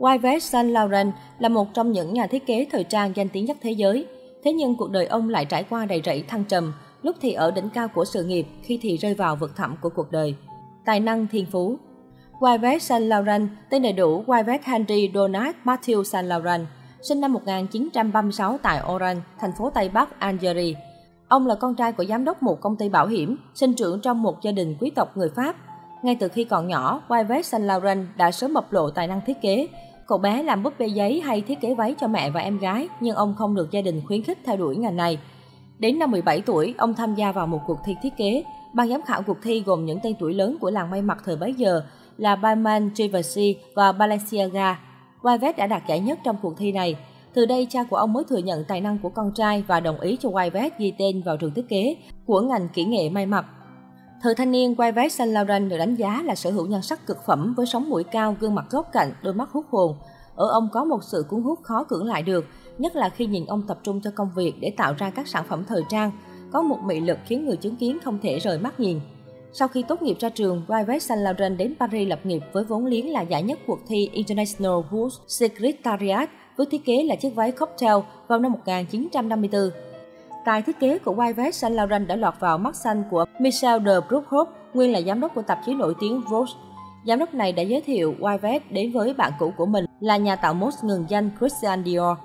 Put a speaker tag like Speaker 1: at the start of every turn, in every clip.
Speaker 1: Yves Saint Laurent là một trong những nhà thiết kế thời trang danh tiếng nhất thế giới. Thế nhưng cuộc đời ông lại trải qua đầy rẫy thăng trầm, lúc thì ở đỉnh cao của sự nghiệp, khi thì rơi vào vực thẳm của cuộc đời. Tài năng thiên phú Yves Saint Laurent, tên đầy đủ Yves Henry Donat Mathieu Saint Laurent, sinh năm 1936 tại Oran, thành phố Tây Bắc Algeria. Ông là con trai của giám đốc một công ty bảo hiểm, sinh trưởng trong một gia đình quý tộc người Pháp. Ngay từ khi còn nhỏ, Yves Saint Laurent đã sớm bộc lộ tài năng thiết kế. Cậu bé làm búp bê giấy hay thiết kế váy cho mẹ và em gái, nhưng ông không được gia đình khuyến khích theo đuổi ngành này. Đến năm 17 tuổi, ông tham gia vào một cuộc thi thiết kế. Ban giám khảo cuộc thi gồm những tên tuổi lớn của làng may mặc thời bấy giờ là Balmain, Givenchy và Balenciaga. Yves đã đạt giải nhất trong cuộc thi này. Từ đây, cha của ông mới thừa nhận tài năng của con trai và đồng ý cho Yves ghi tên vào trường thiết kế của ngành kỹ nghệ may mặc. Thời thanh niên, quay váy Saint Laurent được đánh giá là sở hữu nhan sắc cực phẩm với sóng mũi cao, gương mặt góc cạnh, đôi mắt hút hồn. Ở ông có một sự cuốn hút khó cưỡng lại được, nhất là khi nhìn ông tập trung cho công việc để tạo ra các sản phẩm thời trang, có một mị lực khiến người chứng kiến không thể rời mắt nhìn. Sau khi tốt nghiệp ra trường, Yves Saint Laurent đến Paris lập nghiệp với vốn liếng là giải nhất cuộc thi International Wood Secretariat với thiết kế là chiếc váy cocktail vào năm 1954. Tài thiết kế của Yves Saint Laurent đã lọt vào mắt xanh của Michel de Brookhoff, nguyên là giám đốc của tạp chí nổi tiếng Vogue. Giám đốc này đã giới thiệu Yves đến với bạn cũ của mình là nhà tạo mốt ngừng danh Christian Dior.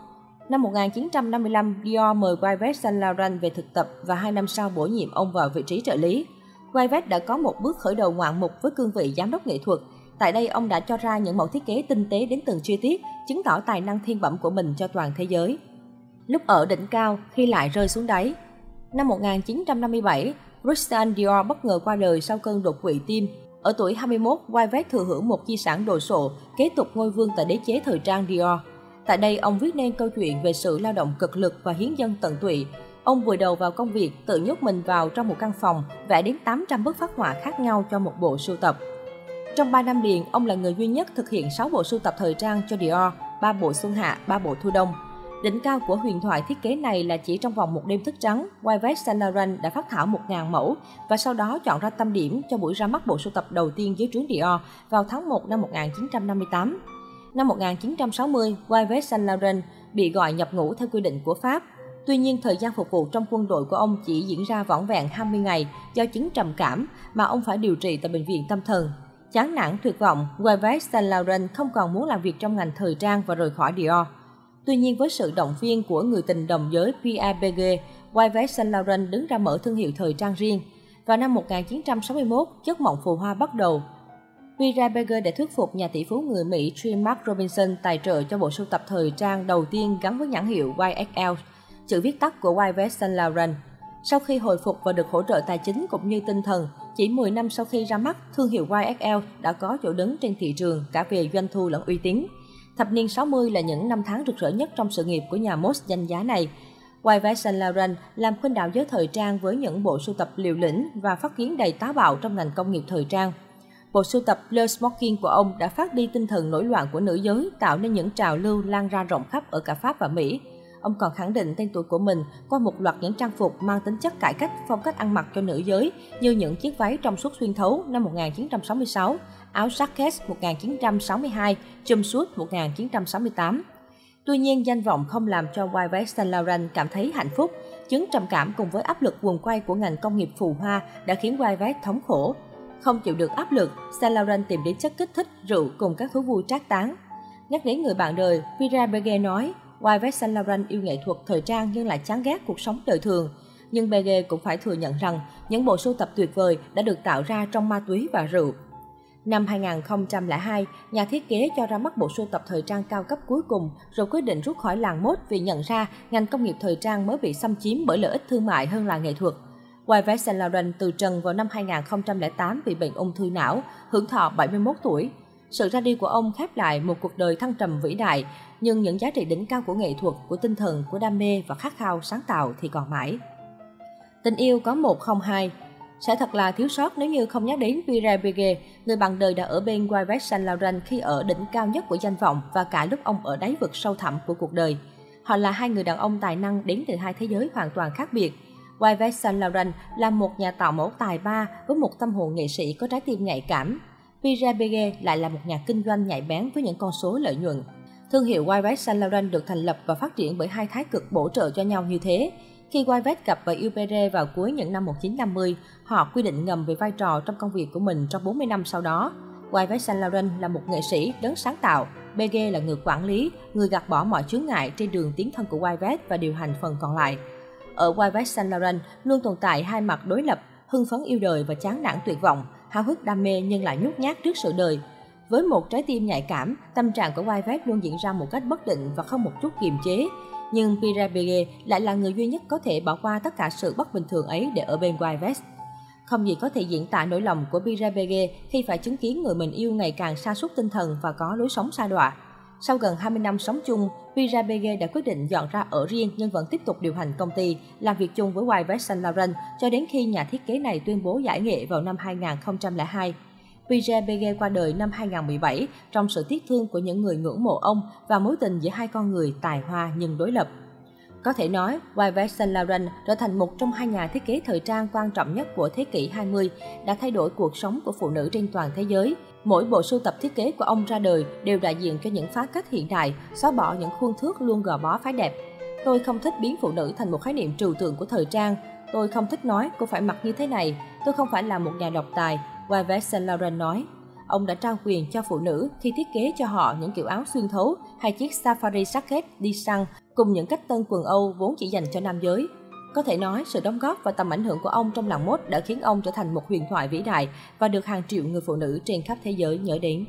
Speaker 1: Năm 1955, Dior mời Yves Saint Laurent về thực tập và hai năm sau bổ nhiệm ông vào vị trí trợ lý. Yves đã có một bước khởi đầu ngoạn mục với cương vị giám đốc nghệ thuật. Tại đây, ông đã cho ra những mẫu thiết kế tinh tế đến từng chi tiết, chứng tỏ tài năng thiên bẩm của mình cho toàn thế giới. Lúc ở đỉnh cao, khi lại rơi xuống đáy. Năm 1957, Christian Dior bất ngờ qua đời sau cơn đột quỵ tim. Ở tuổi 21, Yves thừa hưởng một di sản đồ sộ, kế tục ngôi vương tại đế chế thời trang Dior. Tại đây, ông viết nên câu chuyện về sự lao động cực lực và hiến dân tận tụy, Ông vùi đầu vào công việc, tự nhốt mình vào trong một căn phòng, vẽ đến 800 bức phát họa khác nhau cho một bộ sưu tập. Trong 3 năm liền, ông là người duy nhất thực hiện 6 bộ sưu tập thời trang cho Dior, 3 bộ xuân hạ, 3 bộ thu đông. Đỉnh cao của huyền thoại thiết kế này là chỉ trong vòng một đêm thức trắng, Yves Saint Laurent đã phát thảo 1.000 mẫu và sau đó chọn ra tâm điểm cho buổi ra mắt bộ sưu tập đầu tiên dưới trướng Dior vào tháng 1 năm 1958. Năm 1960, Yves Saint Laurent bị gọi nhập ngũ theo quy định của Pháp. Tuy nhiên, thời gian phục vụ trong quân đội của ông chỉ diễn ra vỏn vẹn 20 ngày do chứng trầm cảm mà ông phải điều trị tại bệnh viện tâm thần. Chán nản tuyệt vọng, Yves Saint Laurent không còn muốn làm việc trong ngành thời trang và rời khỏi Dior. Tuy nhiên với sự động viên của người tình đồng giới PABG, Berger, Yves Saint Laurent đứng ra mở thương hiệu thời trang riêng. Vào năm 1961, giấc mộng phù hoa bắt đầu. PABG đã thuyết phục nhà tỷ phú người Mỹ Jim Mark Robinson tài trợ cho bộ sưu tập thời trang đầu tiên gắn với nhãn hiệu YSL, chữ viết tắt của Yves Saint Laurent. Sau khi hồi phục và được hỗ trợ tài chính cũng như tinh thần, chỉ 10 năm sau khi ra mắt, thương hiệu YSL đã có chỗ đứng trên thị trường cả về doanh thu lẫn uy tín. Thập niên 60 là những năm tháng rực rỡ nhất trong sự nghiệp của nhà mốt danh giá này. Yves Saint Laurent làm khuynh đảo giới thời trang với những bộ sưu tập liều lĩnh và phát kiến đầy táo bạo trong ngành công nghiệp thời trang. Bộ sưu tập Le Smoking của ông đã phát đi tinh thần nổi loạn của nữ giới, tạo nên những trào lưu lan ra rộng khắp ở cả Pháp và Mỹ. Ông còn khẳng định tên tuổi của mình qua một loạt những trang phục mang tính chất cải cách phong cách ăn mặc cho nữ giới như những chiếc váy trong suốt xuyên thấu năm 1966, áo jacket 1962, jumpsuit 1968. Tuy nhiên, danh vọng không làm cho Yves Saint Laurent cảm thấy hạnh phúc. Chứng trầm cảm cùng với áp lực quần quay của ngành công nghiệp phù hoa đã khiến Yves thống khổ. Không chịu được áp lực, Saint Laurent tìm đến chất kích thích, rượu cùng các thú vui trác tán. Nhắc đến người bạn đời, Vera Berger nói, Yves Saint Laurent yêu nghệ thuật thời trang nhưng lại chán ghét cuộc sống đời thường. Nhưng BG cũng phải thừa nhận rằng những bộ sưu tập tuyệt vời đã được tạo ra trong ma túy và rượu. Năm 2002, nhà thiết kế cho ra mắt bộ sưu tập thời trang cao cấp cuối cùng rồi quyết định rút khỏi làng mốt vì nhận ra ngành công nghiệp thời trang mới bị xâm chiếm bởi lợi ích thương mại hơn là nghệ thuật. Yves Saint Laurent từ trần vào năm 2008 vì bệnh ung thư não, hưởng thọ 71 tuổi. Sự ra đi của ông khép lại một cuộc đời thăng trầm vĩ đại, nhưng những giá trị đỉnh cao của nghệ thuật, của tinh thần, của đam mê và khát khao sáng tạo thì còn mãi. Tình yêu có một không hai Sẽ thật là thiếu sót nếu như không nhắc đến Pierre Breguet, người bạn đời đã ở bên Yves Saint Laurent khi ở đỉnh cao nhất của danh vọng và cả lúc ông ở đáy vực sâu thẳm của cuộc đời. Họ là hai người đàn ông tài năng đến từ hai thế giới hoàn toàn khác biệt. Yves Saint Laurent là một nhà tạo mẫu tài ba với một tâm hồn nghệ sĩ có trái tim nhạy cảm, Pierre lại là một nhà kinh doanh nhạy bén với những con số lợi nhuận. Thương hiệu Yves Saint Laurent được thành lập và phát triển bởi hai thái cực bổ trợ cho nhau như thế. Khi Yves gặp và yêu Pere vào cuối những năm 1950, họ quy định ngầm về vai trò trong công việc của mình trong 40 năm sau đó. Yves Saint Laurent là một nghệ sĩ đấng sáng tạo, Bege là người quản lý, người gạt bỏ mọi chướng ngại trên đường tiến thân của Yves và điều hành phần còn lại. Ở Yves Saint Laurent luôn tồn tại hai mặt đối lập, hưng phấn yêu đời và chán nản tuyệt vọng, háo hức đam mê nhưng lại nhút nhát trước sự đời. Với một trái tim nhạy cảm, tâm trạng của Yves luôn diễn ra một cách bất định và không một chút kiềm chế. Nhưng Pierre lại là người duy nhất có thể bỏ qua tất cả sự bất bình thường ấy để ở bên Yves. Không gì có thể diễn tả nỗi lòng của Pierre khi phải chứng kiến người mình yêu ngày càng sa sút tinh thần và có lối sống xa đọa. Sau gần 20 năm sống chung, Pierre đã quyết định dọn ra ở riêng nhưng vẫn tiếp tục điều hành công ty, làm việc chung với Yves Saint Laurent cho đến khi nhà thiết kế này tuyên bố giải nghệ vào năm 2002. Pierre qua đời năm 2017 trong sự tiếc thương của những người ngưỡng mộ ông và mối tình giữa hai con người tài hoa nhưng đối lập. Có thể nói, Yves Saint Laurent trở thành một trong hai nhà thiết kế thời trang quan trọng nhất của thế kỷ 20, đã thay đổi cuộc sống của phụ nữ trên toàn thế giới. Mỗi bộ sưu tập thiết kế của ông ra đời đều đại diện cho những phá cách hiện đại, xóa bỏ những khuôn thước luôn gò bó phái đẹp. Tôi không thích biến phụ nữ thành một khái niệm trừu tượng của thời trang. Tôi không thích nói cô phải mặc như thế này. Tôi không phải là một nhà độc tài. Yves Saint Laurent nói. Ông đã trao quyền cho phụ nữ khi thiết kế cho họ những kiểu áo xuyên thấu hay chiếc safari jacket đi săn cùng những cách tân quần Âu vốn chỉ dành cho nam giới. Có thể nói, sự đóng góp và tầm ảnh hưởng của ông trong làng mốt đã khiến ông trở thành một huyền thoại vĩ đại và được hàng triệu người phụ nữ trên khắp thế giới nhớ đến.